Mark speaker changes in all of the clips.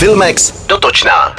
Speaker 1: Filmex dotočná.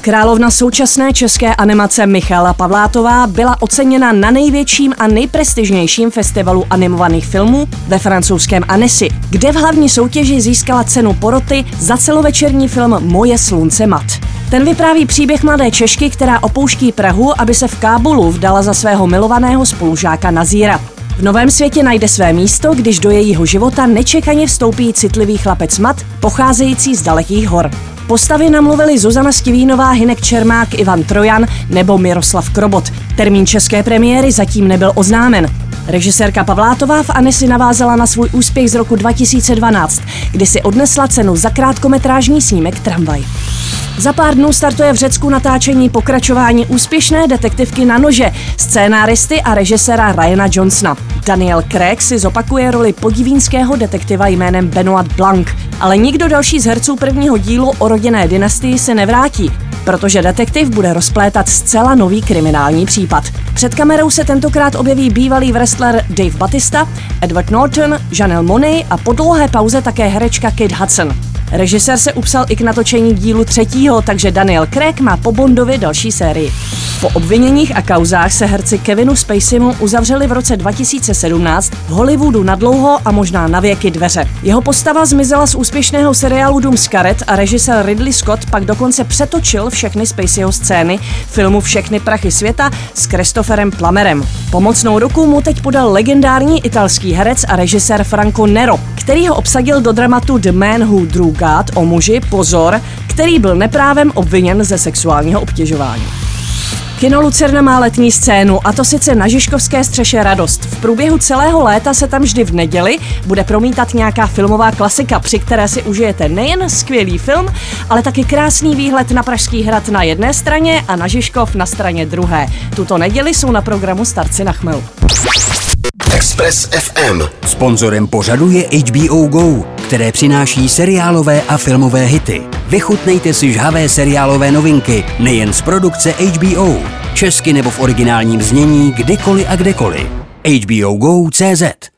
Speaker 2: Královna současné české animace Michala Pavlátová byla oceněna na největším a nejprestižnějším festivalu animovaných filmů ve francouzském Annecy, kde v hlavní soutěži získala cenu poroty za celovečerní film Moje slunce mat. Ten vypráví příběh mladé Češky, která opouští Prahu, aby se v Kábulu vdala za svého milovaného spolužáka Nazíra. V novém světě najde své místo, když do jejího života nečekaně vstoupí citlivý chlapec Mat, pocházející z dalekých hor. Postavy namluvili Zuzana Stivínová, Hinek Čermák, Ivan Trojan nebo Miroslav Krobot. Termín české premiéry zatím nebyl oznámen. Režisérka Pavlátová v Anesi navázala na svůj úspěch z roku 2012, kdy si odnesla cenu za krátkometrážní snímek Tramvaj. Za pár dnů startuje v Řecku natáčení pokračování úspěšné detektivky na nože, scénáristy a režiséra Ryana Johnsona. Daniel Craig si zopakuje roli podivínského detektiva jménem Benoit Blanc, ale nikdo další z herců prvního dílu o rodinné dynastii se nevrátí, protože detektiv bude rozplétat zcela nový kriminální případ. Před kamerou se tentokrát objeví bývalý wrestler Dave Batista, Edward Norton, Janelle Monáe a po dlouhé pauze také herečka Kate Hudson. Režisér se upsal i k natočení dílu třetího, takže Daniel Craig má po Bondovi další sérii. Po obviněních a kauzách se herci Kevinu Spaceymu uzavřeli v roce 2017 v Hollywoodu na dlouho a možná na věky dveře. Jeho postava zmizela z úspěšného seriálu Dům z karet a režisér Ridley Scott pak dokonce přetočil všechny Spaceyho scény filmu Všechny prachy světa s Christopherem Plamerem. Pomocnou ruku mu teď podal legendární italský herec a režisér Franco Nero, který ho obsadil do dramatu The Man Who Drew God o muži, pozor, který byl neprávem obviněn ze sexuálního obtěžování. Kino Lucerna má letní scénu a to sice na Žižkovské střeše Radost. V průběhu celého léta se tam vždy v neděli bude promítat nějaká filmová klasika, při které si užijete nejen skvělý film, ale taky krásný výhled na Pražský hrad na jedné straně a na Žižkov na straně druhé. Tuto neděli jsou na programu Starci na chmelu.
Speaker 1: Express FM.
Speaker 3: Sponzorem pořadu je HBO Go, které přináší seriálové a filmové hity. Vychutnejte si žhavé seriálové novinky nejen z produkce HBO, česky nebo v originálním znění kdykoliv a kdekoliv. HBO Go.cz